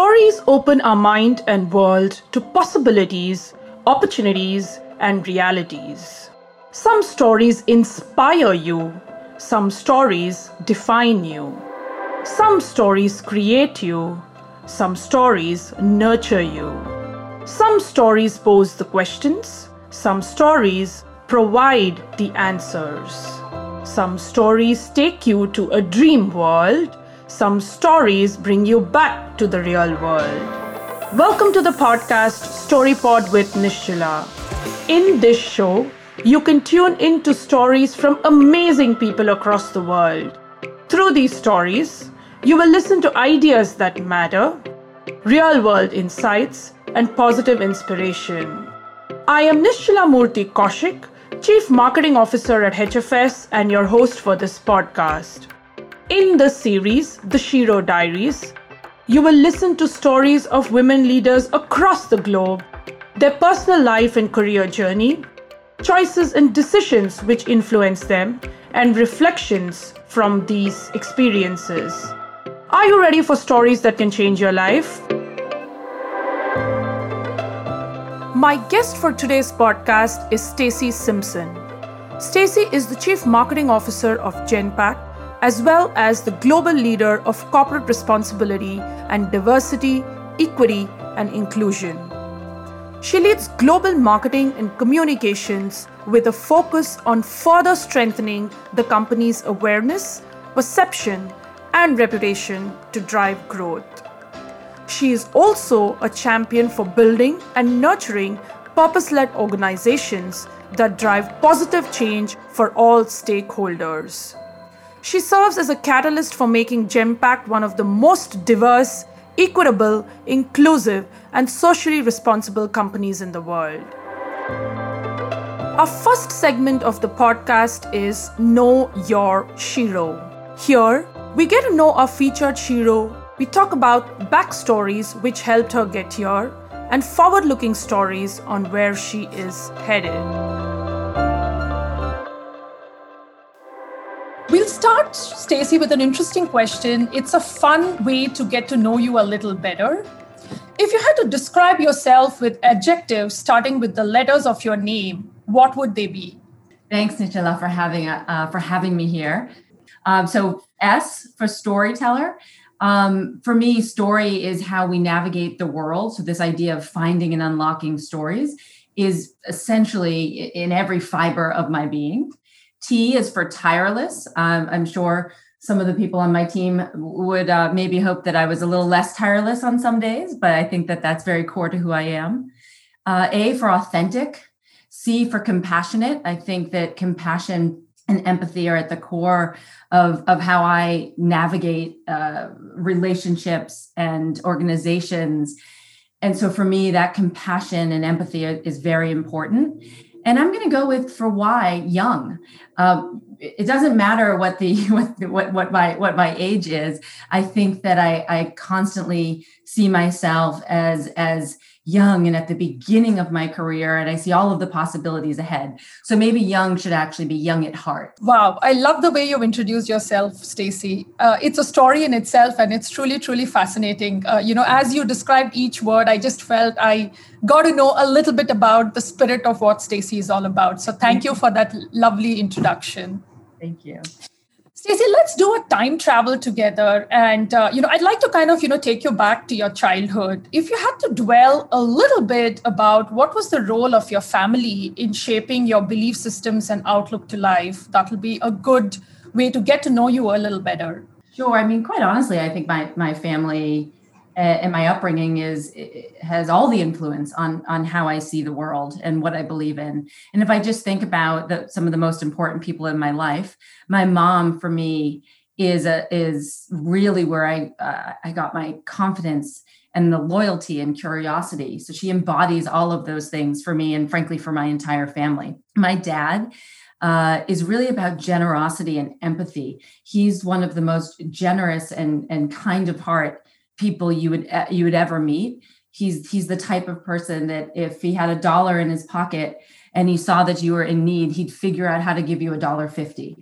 Stories open our mind and world to possibilities, opportunities, and realities. Some stories inspire you, some stories define you. Some stories create you, some stories nurture you. Some stories pose the questions, some stories provide the answers. Some stories take you to a dream world, some stories bring you back to the real world. Welcome to the podcast StoryPod with Nischala. In this show, you can tune into stories from amazing people across the world. Through these stories, you will listen to ideas that matter, real world insights, and positive inspiration. I am Nischala Murthy Kaushik, Chief Marketing Officer at HFS, and your host for this podcast. In this series, The Shiro Diaries, you will listen to stories of women leaders across the globe, their personal life and career journey, choices and decisions which influence them, and reflections from these experiences. Are you ready for stories that can change your life? My guest for today's podcast is Stacy Simpson. Stacy is the Chief Marketing Officer of Genpact as well as the global leader of corporate responsibility and diversity, equity, and inclusion. She leads global marketing and communications with a focus on further strengthening the company's awareness, perception, and reputation to drive growth. She is also a champion for building and nurturing purpose led organizations that drive positive change for all stakeholders. She serves as a catalyst for making Genpact one of the most diverse, equitable, inclusive, and socially responsible companies in the world. Our first segment of the podcast is Know Your Shiro. Here, we get to know our featured Shiro. We talk about backstories which helped her get here and forward looking stories on where she is headed. We'll start, Stacy, with an interesting question. It's a fun way to get to know you a little better. If you had to describe yourself with adjectives starting with the letters of your name, what would they be? Thanks, Nischala, for having uh, for having me here. Um, so S for storyteller. Um, for me, story is how we navigate the world. So this idea of finding and unlocking stories is essentially in every fiber of my being. T is for tireless. Um, I'm sure some of the people on my team would uh, maybe hope that I was a little less tireless on some days, but I think that that's very core to who I am. Uh, a for authentic. C for compassionate. I think that compassion and empathy are at the core of, of how I navigate uh, relationships and organizations. And so for me, that compassion and empathy is very important. And I'm going to go with for why young. Um, it doesn't matter what the what, what what my what my age is. I think that I I constantly see myself as as young and at the beginning of my career and I see all of the possibilities ahead. So maybe young should actually be young at heart. Wow, I love the way you introduced yourself, Stacy. Uh, it's a story in itself and it's truly truly fascinating. Uh, you know, as you described each word, I just felt I got to know a little bit about the spirit of what Stacy is all about. So thank you for that lovely introduction. Thank you. Stacey, let's do a time travel together. And, uh, you know, I'd like to kind of, you know, take you back to your childhood. If you had to dwell a little bit about what was the role of your family in shaping your belief systems and outlook to life, that'll be a good way to get to know you a little better. Sure. I mean, quite honestly, I think my, my family and my upbringing is has all the influence on on how I see the world and what I believe in. And if I just think about the, some of the most important people in my life, my mom for me is a is really where I uh, I got my confidence and the loyalty and curiosity. So she embodies all of those things for me and frankly for my entire family. My dad uh, is really about generosity and empathy. He's one of the most generous and, and kind of heart people you would you would ever meet. He's he's the type of person that if he had a dollar in his pocket and he saw that you were in need, he'd figure out how to give you a dollar fifty.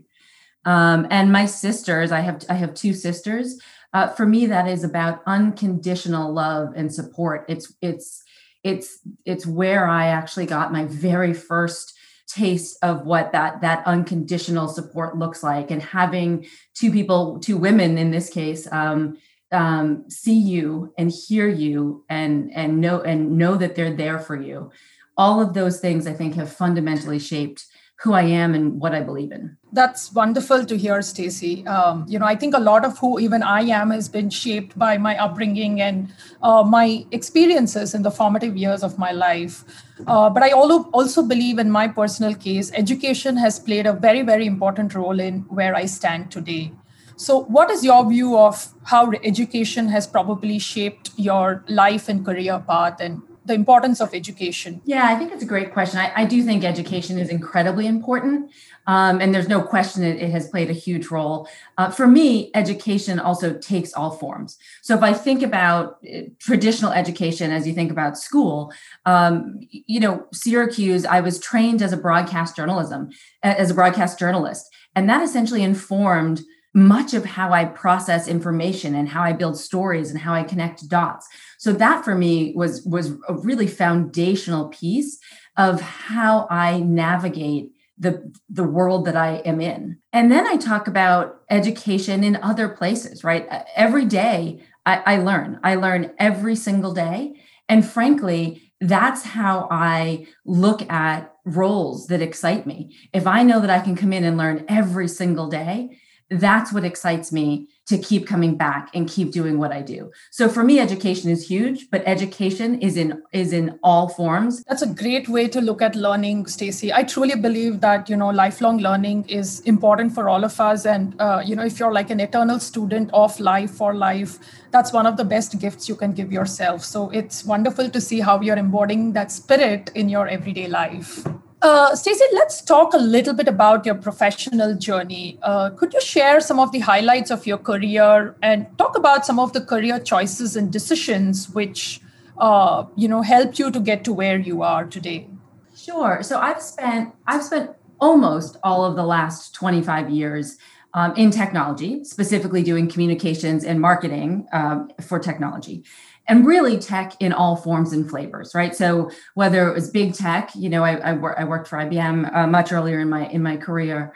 Um, and my sisters, I have I have two sisters. Uh, for me, that is about unconditional love and support. It's it's it's it's where I actually got my very first taste of what that that unconditional support looks like and having two people two women in this case um, um, see you and hear you and and know and know that they're there for you all of those things i think have fundamentally shaped who I am and what I believe in. That's wonderful to hear, Stacey. Um, you know, I think a lot of who even I am has been shaped by my upbringing and uh, my experiences in the formative years of my life. Uh, but I also believe, in my personal case, education has played a very, very important role in where I stand today. So, what is your view of how education has probably shaped your life and career path, and the importance of education? Yeah, I think it's a great question. I, I do think education is incredibly important. Um, and there's no question it, it, has played a huge role. Uh, for me, education also takes all forms. So if I think about uh, traditional education, as you think about school, um, you know, Syracuse, I was trained as a broadcast journalism, as a broadcast journalist, and that essentially informed much of how I process information and how I build stories and how I connect dots. So that for me was was a really foundational piece of how I navigate the the world that I am in. And then I talk about education in other places, right? Every day I, I learn. I learn every single day. And frankly, that's how I look at roles that excite me. If I know that I can come in and learn every single day, that's what excites me to keep coming back and keep doing what I do. So for me education is huge, but education is in is in all forms. That's a great way to look at learning, Stacy. I truly believe that, you know, lifelong learning is important for all of us and uh, you know, if you're like an eternal student of life for life, that's one of the best gifts you can give yourself. So it's wonderful to see how you're embodying that spirit in your everyday life. Uh, Stacey, let's talk a little bit about your professional journey. Uh, could you share some of the highlights of your career and talk about some of the career choices and decisions which uh, you know helped you to get to where you are today? Sure. So I've spent I've spent almost all of the last 25 years um, in technology, specifically doing communications and marketing um, for technology and really tech in all forms and flavors, right? So whether it was big tech, you know, I, I, wor- I worked for IBM uh, much earlier in my in my career,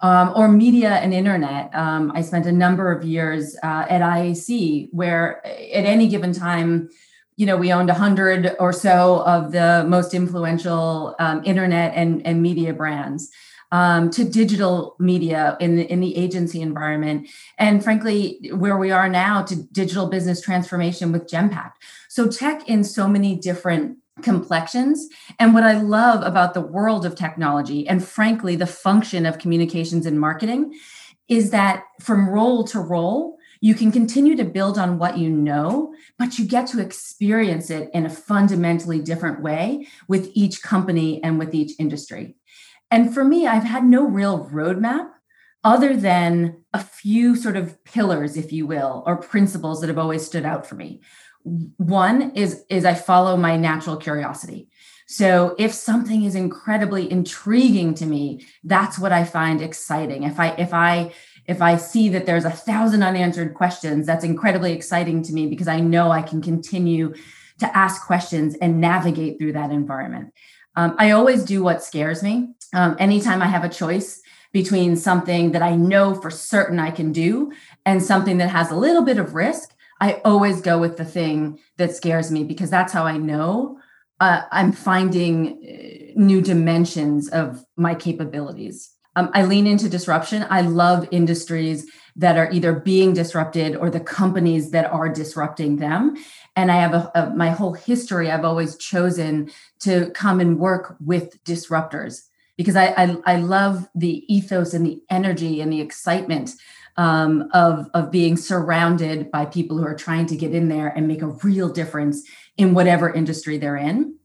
um, or media and internet. Um, I spent a number of years uh, at IAC, where at any given time, you know, we owned hundred or so of the most influential um, internet and, and media brands um, to digital media in the, in the agency environment, and frankly, where we are now to digital business transformation with Genpact. So tech in so many different complexions. And what I love about the world of technology, and frankly, the function of communications and marketing, is that from role to role, you can continue to build on what you know, but you get to experience it in a fundamentally different way with each company and with each industry. And for me, I've had no real roadmap other than a few sort of pillars, if you will, or principles that have always stood out for me. One is, is I follow my natural curiosity. So if something is incredibly intriguing to me, that's what I find exciting. If I if I if I see that there's a thousand unanswered questions, that's incredibly exciting to me because I know I can continue to ask questions and navigate through that environment. Um, I always do what scares me. Um, anytime I have a choice between something that I know for certain I can do and something that has a little bit of risk, I always go with the thing that scares me because that's how I know uh, I'm finding uh, new dimensions of my capabilities. Um, I lean into disruption. I love industries that are either being disrupted or the companies that are disrupting them. And i have a, a, my whole history i've always chosen to come and work with disruptors because I, I, I love the ethos and the energy and the excitement um, of of being surrounded by people who are trying to get in there and make a real difference in whatever industry they're in.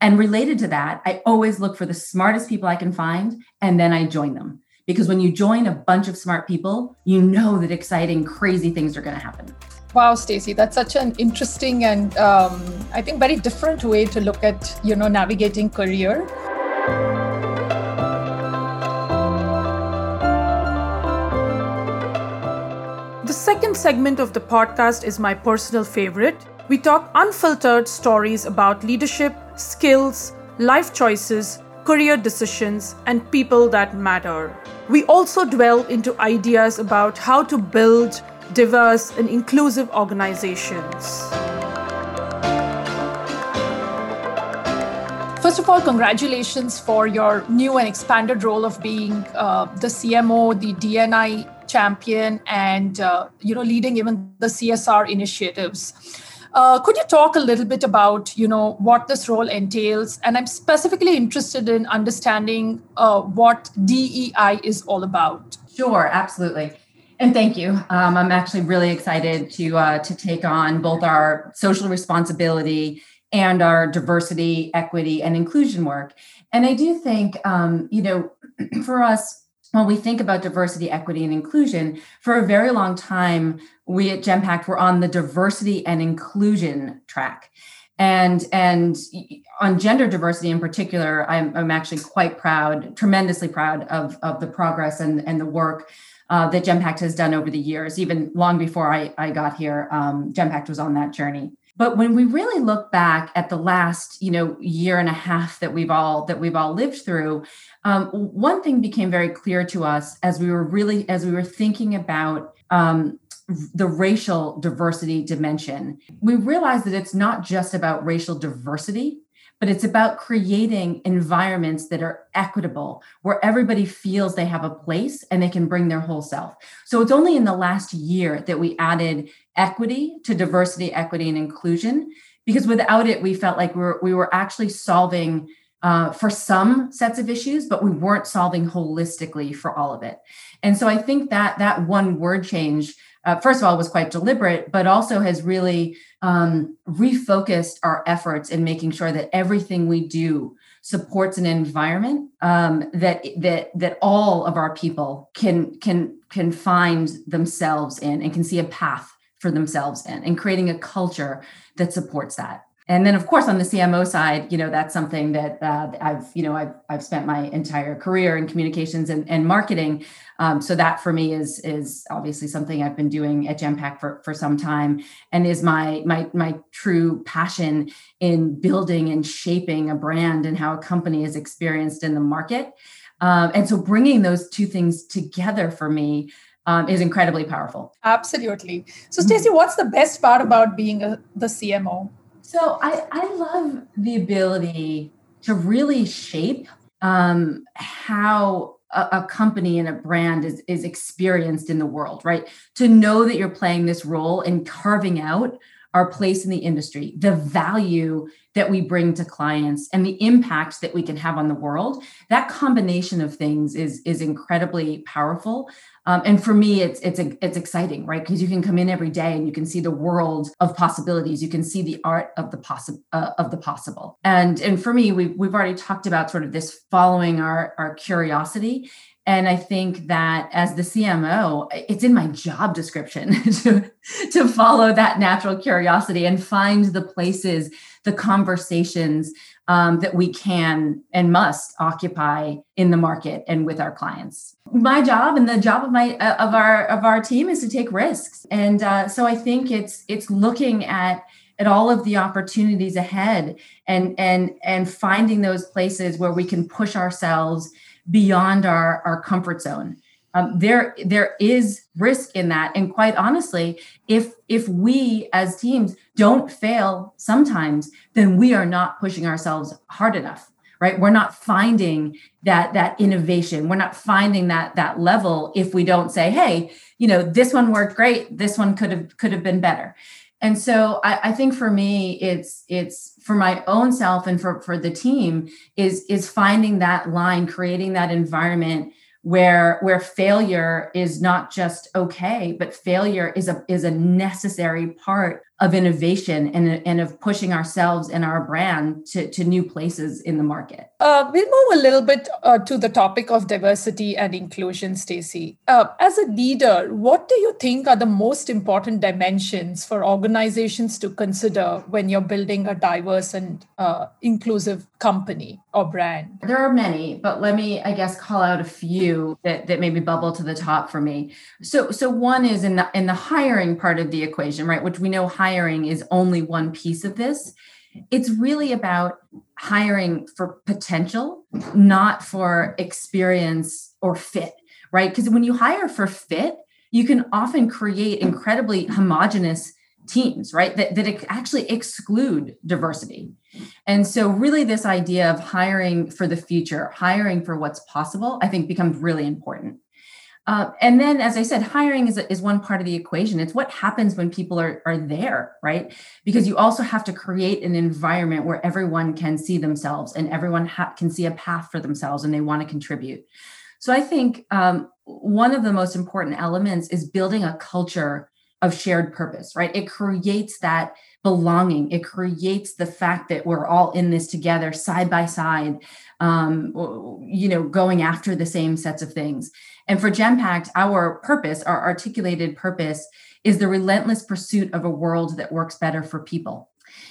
And related to that i always look for the smartest people i can find and then i join them because when you join a bunch of smart people you know that exciting crazy things are going to happen Wow, Stacey, that's such an interesting and um, I think very different way to look at you know navigating career. The second segment of the podcast is my personal favorite. We talk unfiltered stories about leadership, skills, life choices, career decisions, and people that matter. We also dwell into ideas about how to build diverse and inclusive organizations. First of all, congratulations for your new and expanded role of being uh, the CMO, the DNI champion, and uh, you know leading even the CSR initiatives. Uh, could you talk a little bit about you know what this role entails? And I'm specifically interested in understanding uh, what DEI is all about. Sure, absolutely. And thank you. Um, I'm actually really excited to uh, to take on both our social responsibility and our diversity, equity, and inclusion work. And I do think, um, you know, for us, when we think about diversity, equity, and inclusion, for a very long time, we at Genpact were on the diversity and inclusion track. And, and on gender diversity in particular, I'm, I'm actually quite proud, tremendously proud of, of the progress and, and the work uh, that Genpact has done over the years. Even long before I, I got here, um, Genpact was on that journey. But when we really look back at the last, you know, year and a half that we've all that we've all lived through, um, one thing became very clear to us as we were really as we were thinking about um, the racial diversity dimension. We realized that it's not just about racial diversity, but it's about creating environments that are equitable, where everybody feels they have a place and they can bring their whole self. So it's only in the last year that we added equity to diversity, equity, and inclusion, because without it, we felt like we were, we were actually solving uh, for some sets of issues, but we weren't solving holistically for all of it. And so I think that that one word change uh, first of all, was quite deliberate, but also has really um, refocused our efforts in making sure that everything we do supports an environment um, that that that all of our people can can can find themselves in and can see a path for themselves in, and creating a culture that supports that. And then of course on the cmo side you know that's something that uh, i've you know I've, I've spent my entire career in communications and, and marketing. Um, so that for me is is obviously something i've been doing at genpact for, for some time and is my my my true passion in building and shaping a brand and how a company is experienced in the market. Um, and so bringing those two things together for me um, is incredibly powerful. Absolutely. So stacey what's the best part about being a, the cmo so I, I love the ability to really shape um, how a, a, company and a brand is, is experienced in the world, right? To know that you're playing this role and carving out our place in the industry, the value that we bring to clients and the impact that we can have on the world that combination of things is is incredibly powerful. Um, and for me it's it's it's exciting right? Because you can come in every day and you can see the world of possibilities. You can see the art of the possible uh, of the possible. And and for me we've, we've already talked about sort of this following our our curiosity and I think that as the CMO, it's in my job description to, to follow that natural curiosity and find the places, the conversations um, that we can and must occupy in the market and with our clients. My job and the job of my uh, of our of our team is to take risks, and uh, so I think it's it's looking at at all of the opportunities ahead and and and finding those places where we can push ourselves beyond our, our comfort zone. Um, there there is risk in that. And quite honestly if if we as teams don't fail sometimes then we are not pushing ourselves hard enough right? We're not finding that that innovation. We're not finding that that level if we don't say hey you know this one worked great. This one could have could have been better and so I, I, think for me it's it's for my own self and for for the team is is finding that line creating that environment where where failure is not just okay but failure is a is a necessary part of innovation and, and of pushing ourselves and our brand to, to new places in the market. Uh, we'll move a little bit uh, to the topic of diversity and inclusion, Stacey. Uh, as a leader, what do you think are the most important dimensions for organizations to consider when you're building a diverse and uh, inclusive company or brand? There are many, but let me, I guess, call out a few that, that maybe bubble to the top for me. So, so one is in the in the hiring part of the equation, right? Which we know hiring is only one piece of this it's really about hiring for potential, not for experience or fit, right? Because when you hire for fit, you can often create incredibly homogenous teams, right? That, that actually exclude diversity. And so, really, this idea of hiring for the future, hiring for what's possible, I think becomes really important. Uh, and then, as I said, hiring is, is one part of the equation. It's what happens when people are, are there, right? Because you also have to create an environment where everyone can see themselves and everyone ha- can see a path for themselves and they want to contribute. So I think um, one of the most important elements is building a culture of shared purpose, right? It creates that belonging. It creates the fact that we're all in this together, side by side, um, you know, going after the same sets of things. And for Genpact, our purpose, our articulated purpose, is the relentless pursuit of a world that works better for people.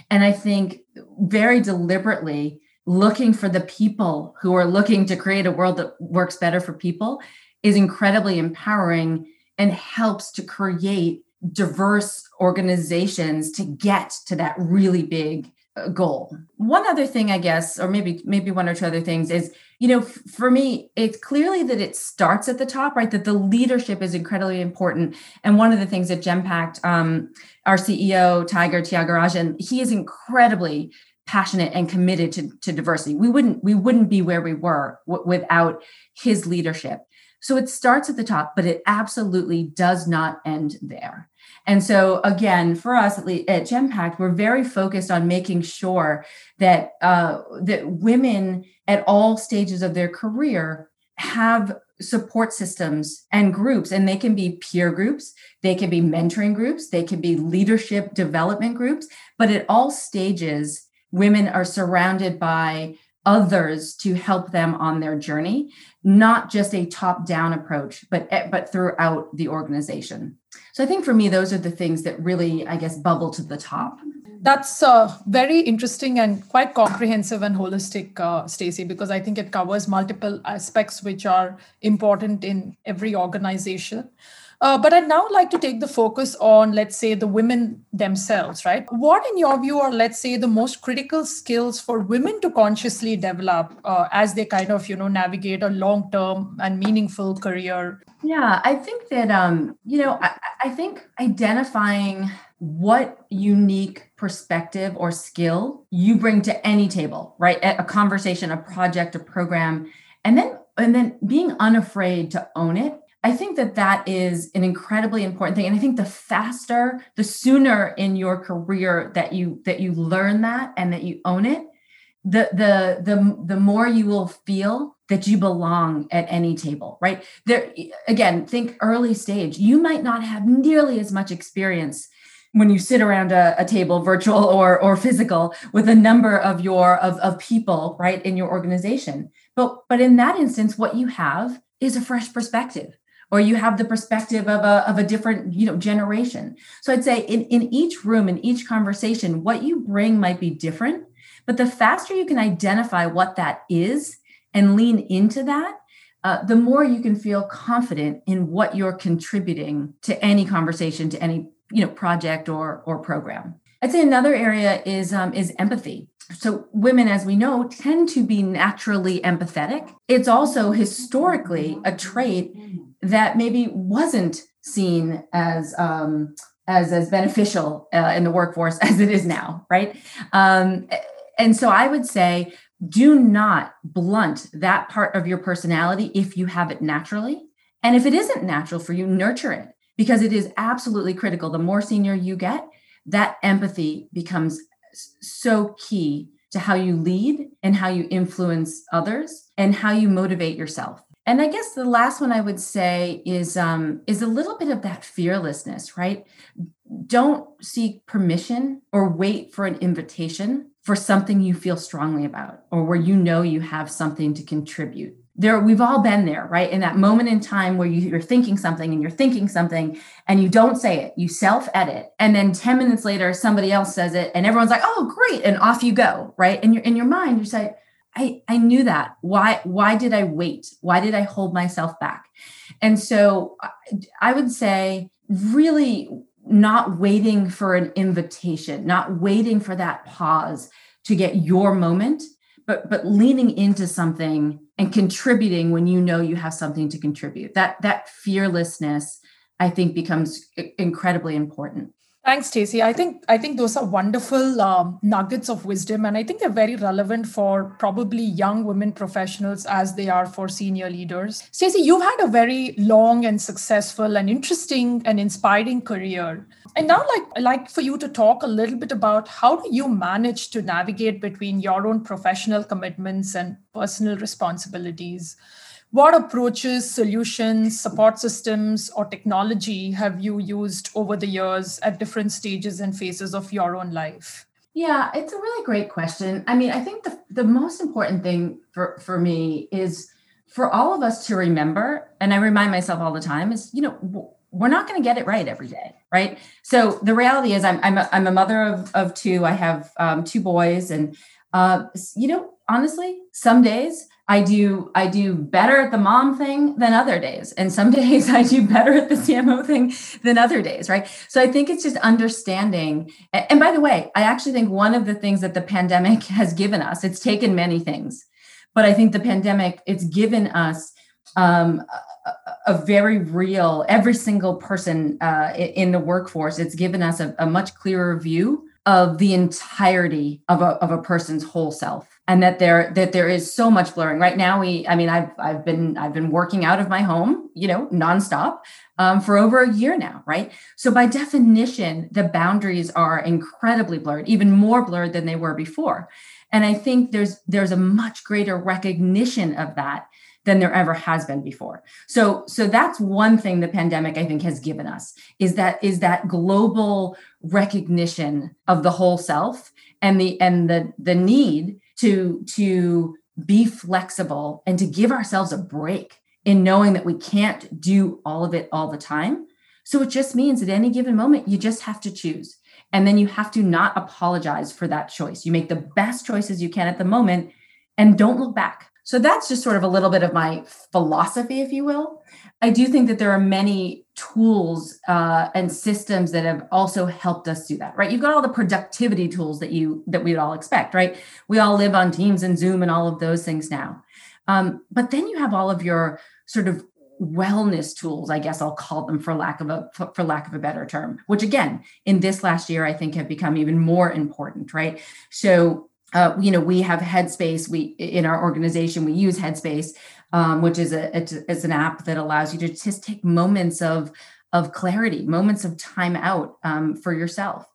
And I think very deliberately looking for the people who are looking to create a world that works better for people is incredibly empowering and helps to create diverse organizations to get to that really big uh, goal. One other thing, I guess, or maybe maybe one or two other things is, you know, f- for me, it's clearly that it starts at the top, right? That the leadership is incredibly important. And one of the things that Genpact, um, our CEO Tiger Tyagarajan, he is incredibly passionate and committed to, to diversity. We wouldn't we wouldn't be where we were w- without his leadership. So it starts at the top, but it absolutely does not end there. And so, again, for us at, least, at Genpact, we're very focused on making sure that uh, that women at all stages of their career have support systems and groups and they can be peer groups they can be mentoring groups they can be leadership development groups but at all stages women are surrounded by others to help them on their journey not just a top down approach but eh, but throughout the organization. So i think for me those are the things that really i guess bubble to the top. That's uh, very interesting and quite comprehensive and holistic uh, stacey because i think it covers multiple aspects which are important in every organization uh, but I'd now like to take the focus on, let's say, the women themselves, right? What, in your view, are, let's say, the most critical skills for women to consciously develop uh, as they kind of, you know, navigate a long term and meaningful career? Yeah, I think that, um, you know, I, I think identifying what unique perspective or skill you bring to any table, right? A conversation, a project, a program, and then and then being unafraid to own it I think that that is an incredibly important thing and I think the faster the sooner in your career that you that you learn that and that you own it the the the the more you will feel that you belong at any table right? There again think early stage. You might not have nearly as much experience when you sit around a, a, table virtual or or physical with a number of your of, of people right in your organization. But but in that instance what you have is a fresh perspective or you have the perspective of a, of a different you know generation. So i'd say in, in each room in each conversation what you bring might be different but the faster you can identify what that is and lean into that uh, the more you can feel confident in what you're contributing to any conversation to any you know project or or program. I'd say another area is um, is empathy. So women as we know tend to be naturally empathetic. It's also historically a trait that maybe wasn't seen as um, as as beneficial uh, in the workforce as it is now, right? Um, and so I would say, do not blunt that part of your personality if you have it naturally, and if it isn't natural for you, nurture it because it is absolutely critical. The more senior you get, that empathy becomes so key to how you lead and how you influence others and how you motivate yourself. And I guess the last one I would say is um, is a little bit of that fearlessness, right? don't seek permission or wait for an invitation for something you feel strongly about or where you know you have something to contribute. There we've all been there right? In that moment in time where you, are thinking something and you're thinking something and you don't say it you self edit and then 10 minutes later somebody else says it and everyone's like oh great and off you go right? And you're in your mind you say i i knew that why why did i wait why did i hold myself back and so i would say really not waiting for an invitation, not waiting for that pause to get your moment, but but leaning into something and contributing when you know you have something to contribute. That that fearlessness I think becomes incredibly important. Thanks, Stacey. I think I think those are wonderful um, nuggets of wisdom, and I think they're very relevant for probably young women professionals as they are for senior leaders. Stacey, you've had a very long and successful and interesting and inspiring career, and now like I'd like for you to talk a little bit about how do you manage to navigate between your own professional commitments and personal responsibilities what approaches, solutions, support systems, or technology have you used over the years at different stages and phases of your own life? Yeah, it's a really great question. I mean, I think the, the most important thing for, for me is for all of us to remember, and I remind myself all the time, is, you know, we're not going to get it right every day, right? So the reality is, I'm I'm a, I'm a mother of of two. I have um, two boys, and uh, you know, honestly, some days I do I do better at the mom thing than other days. And some days I do better at the CMO thing than other days, right? So I think it's just understanding. And by the way, I actually think one of the things that the pandemic has given us, it's taken many things, but I think the pandemic, it's given us um, a, a, very real, every single person uh, in the workforce, it's given us a, a much clearer view of the entirety of a, of a person's whole self and that there that there is so much blurring. Right now we i mean i've i've been i've been working out of my home you know nonstop um, for over a year now right? So by definition the boundaries are incredibly blurred even more blurred than they were before. And i think there's there's a much greater recognition of that than there ever has been before. So so that's one thing the pandemic I think has given us is that is that global recognition of the whole self and the and the the need to to be flexible and to give ourselves a break in knowing that we can't do all of it all the time. So it just means at any given moment you just have to choose. And then you have to not apologize for that choice. You make the best choices you can at the moment and don't look back so that's just sort of a little bit of my philosophy, if you will. I do think that there are many tools uh, and systems that have also helped us do that, right? You've got all the productivity tools that you that we'd all expect, right? We all live on Teams and Zoom and all of those things now. Um, but then you have all of your sort of wellness tools i guess i'll call them for lack of a for lack of a better term which again in this last year i think have become even more important right so uh, you know, we have Headspace. We in our organization we use Headspace, um, which is a it's an app that allows you to just take moments of of clarity, moments of time out um, for yourself.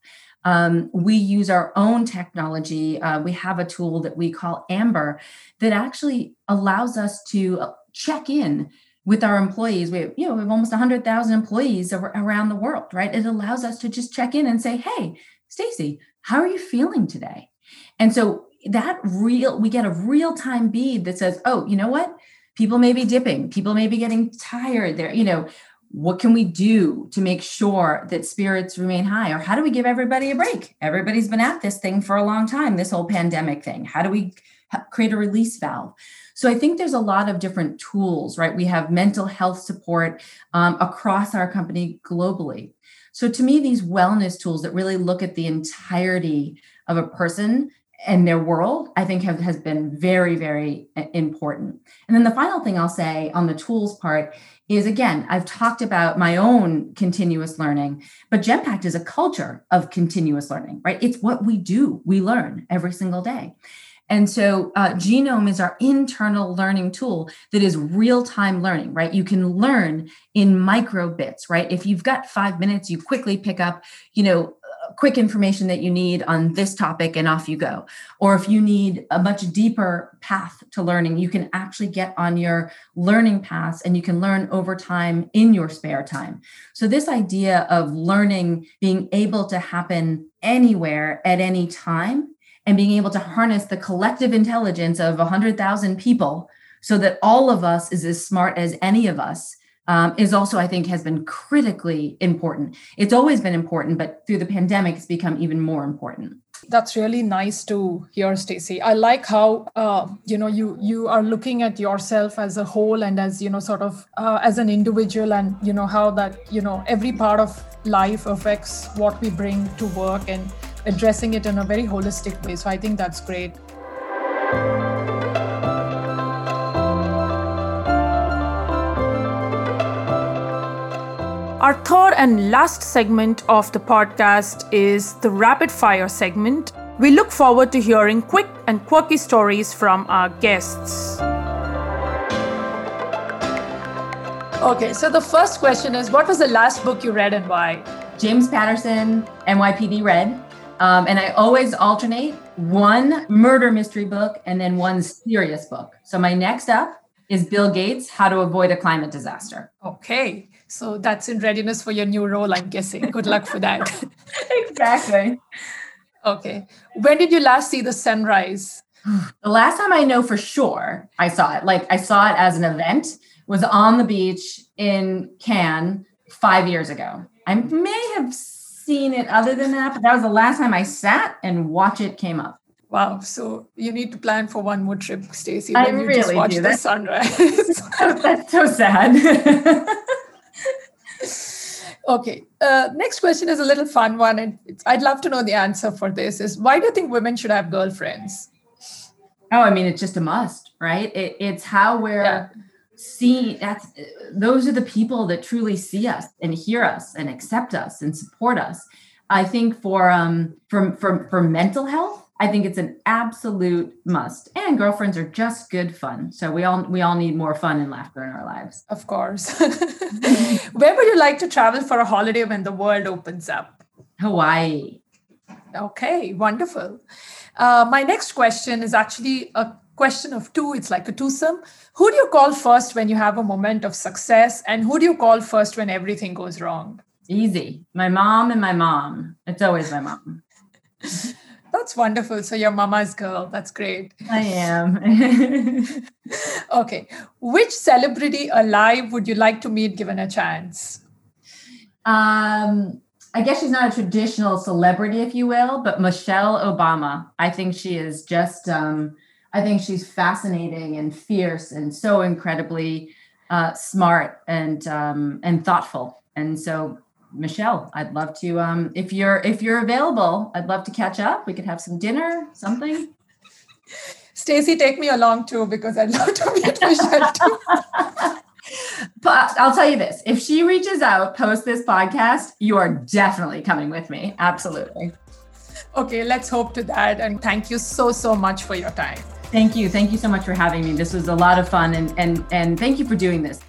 Um, we use our own technology. Uh, we have a tool that we call Amber that actually allows us to uh, check in with our employees. We have, you know, we have almost 100,000 employees around the world, right? It allows us to just check in and say, "Hey, Stacey, how are you feeling today?" And so that real, we get a real time bead that says, oh, you know what? People may be dipping, people may be getting tired. There, you know, what can we do to make sure that spirits remain high? Or how do we give everybody a break? Everybody's been at this thing for a long time, this whole pandemic thing. How do we create a release valve? So I think there's a lot of different tools, right? We have mental health support um, across our company globally. So to me, these wellness tools that really look at the entirety of a person and their world, I think have, has been very, very uh, important. And then the final thing I'll say on the tools part is again, I've talked about my own continuous learning, but Genpact is a culture of continuous learning, right? It's what we do. We learn every single day. And so, uh, Genome is our internal learning tool that is real time learning, right? You can learn in micro bits, right? If you've got five minutes, you quickly pick up, you know, quick information that you need on this topic and off you go. Or if you need a much deeper path to learning, you can actually get on your learning paths and you can learn over time in your spare time. So, this idea of learning being able to happen anywhere at any time and being able to harness the collective intelligence of 100,000 people so that all of us is as smart as any of us um, is also, I think, has been critically important. It's always been important, but through the pandemic, it's become even more important. That's really nice to hear, Stacey. I like how uh, you know you you are looking at yourself as a whole and as you know sort of uh, as an individual, and you know how that you know every part of life affects what we bring to work and addressing it in a very holistic way. So I think that's great. Our third and last segment of the podcast is the rapid fire segment. We look forward to hearing quick and quirky stories from our guests. Okay, so the first question is What was the last book you read and why? James Patterson, NYPD Red. Um, and I always alternate one murder mystery book and then one serious book. So my next up is Bill Gates, How to Avoid a Climate Disaster. Okay. So that's in readiness for your new role, I'm guessing. Good luck for that. exactly. Okay. When did you last see the sunrise? The last time I know for sure I saw it, like I saw it as an event, was on the beach in Cannes five years ago. I may have seen it other than that, but that was the last time I sat and watch it came up. Wow. So you need to plan for one more trip, Stacey. I really just watch do. the sunrise. That's so sad. okay. Uh, next question is a little fun one, and I'd love to know the answer for this. Is why do you think women should have girlfriends? Oh, I mean, it's just a must, right? It, it's how we're yeah. seen. That's those are the people that truly see us and hear us and accept us and support us. I think for um for for for mental health I think it's an absolute must. And girlfriends are just good fun. So we all we all need more fun and laughter in our lives. Of course. Where would you like to travel for a holiday when the world opens up? Hawaii. Okay, wonderful. Uh, my next question is actually a question of two. It's like a twosome. Who do you call first when you have a moment of success? And who do you call first when everything goes wrong? Easy. My mom and my mom. It's always my mom. That's wonderful. So you're mama's girl. That's great. I am. okay. Which celebrity alive would you like to meet given a chance? Um, I guess she's not a traditional celebrity, if you will, but Michelle Obama. I think she is just um, I think she's fascinating and fierce and so incredibly uh, smart and um, and thoughtful. And so Michelle, I'd love to um if you're if you're available, I'd love to catch up. We could have some dinner, something. Stacy, take me along too because I'd love to meet Michelle too. but I'll tell you this if she reaches out post this podcast, you are definitely coming with me. Absolutely. Okay, let's hope to that. And thank you so, so much for your time. Thank you. Thank you so much for having me. This was a lot of fun and and and thank you for doing this.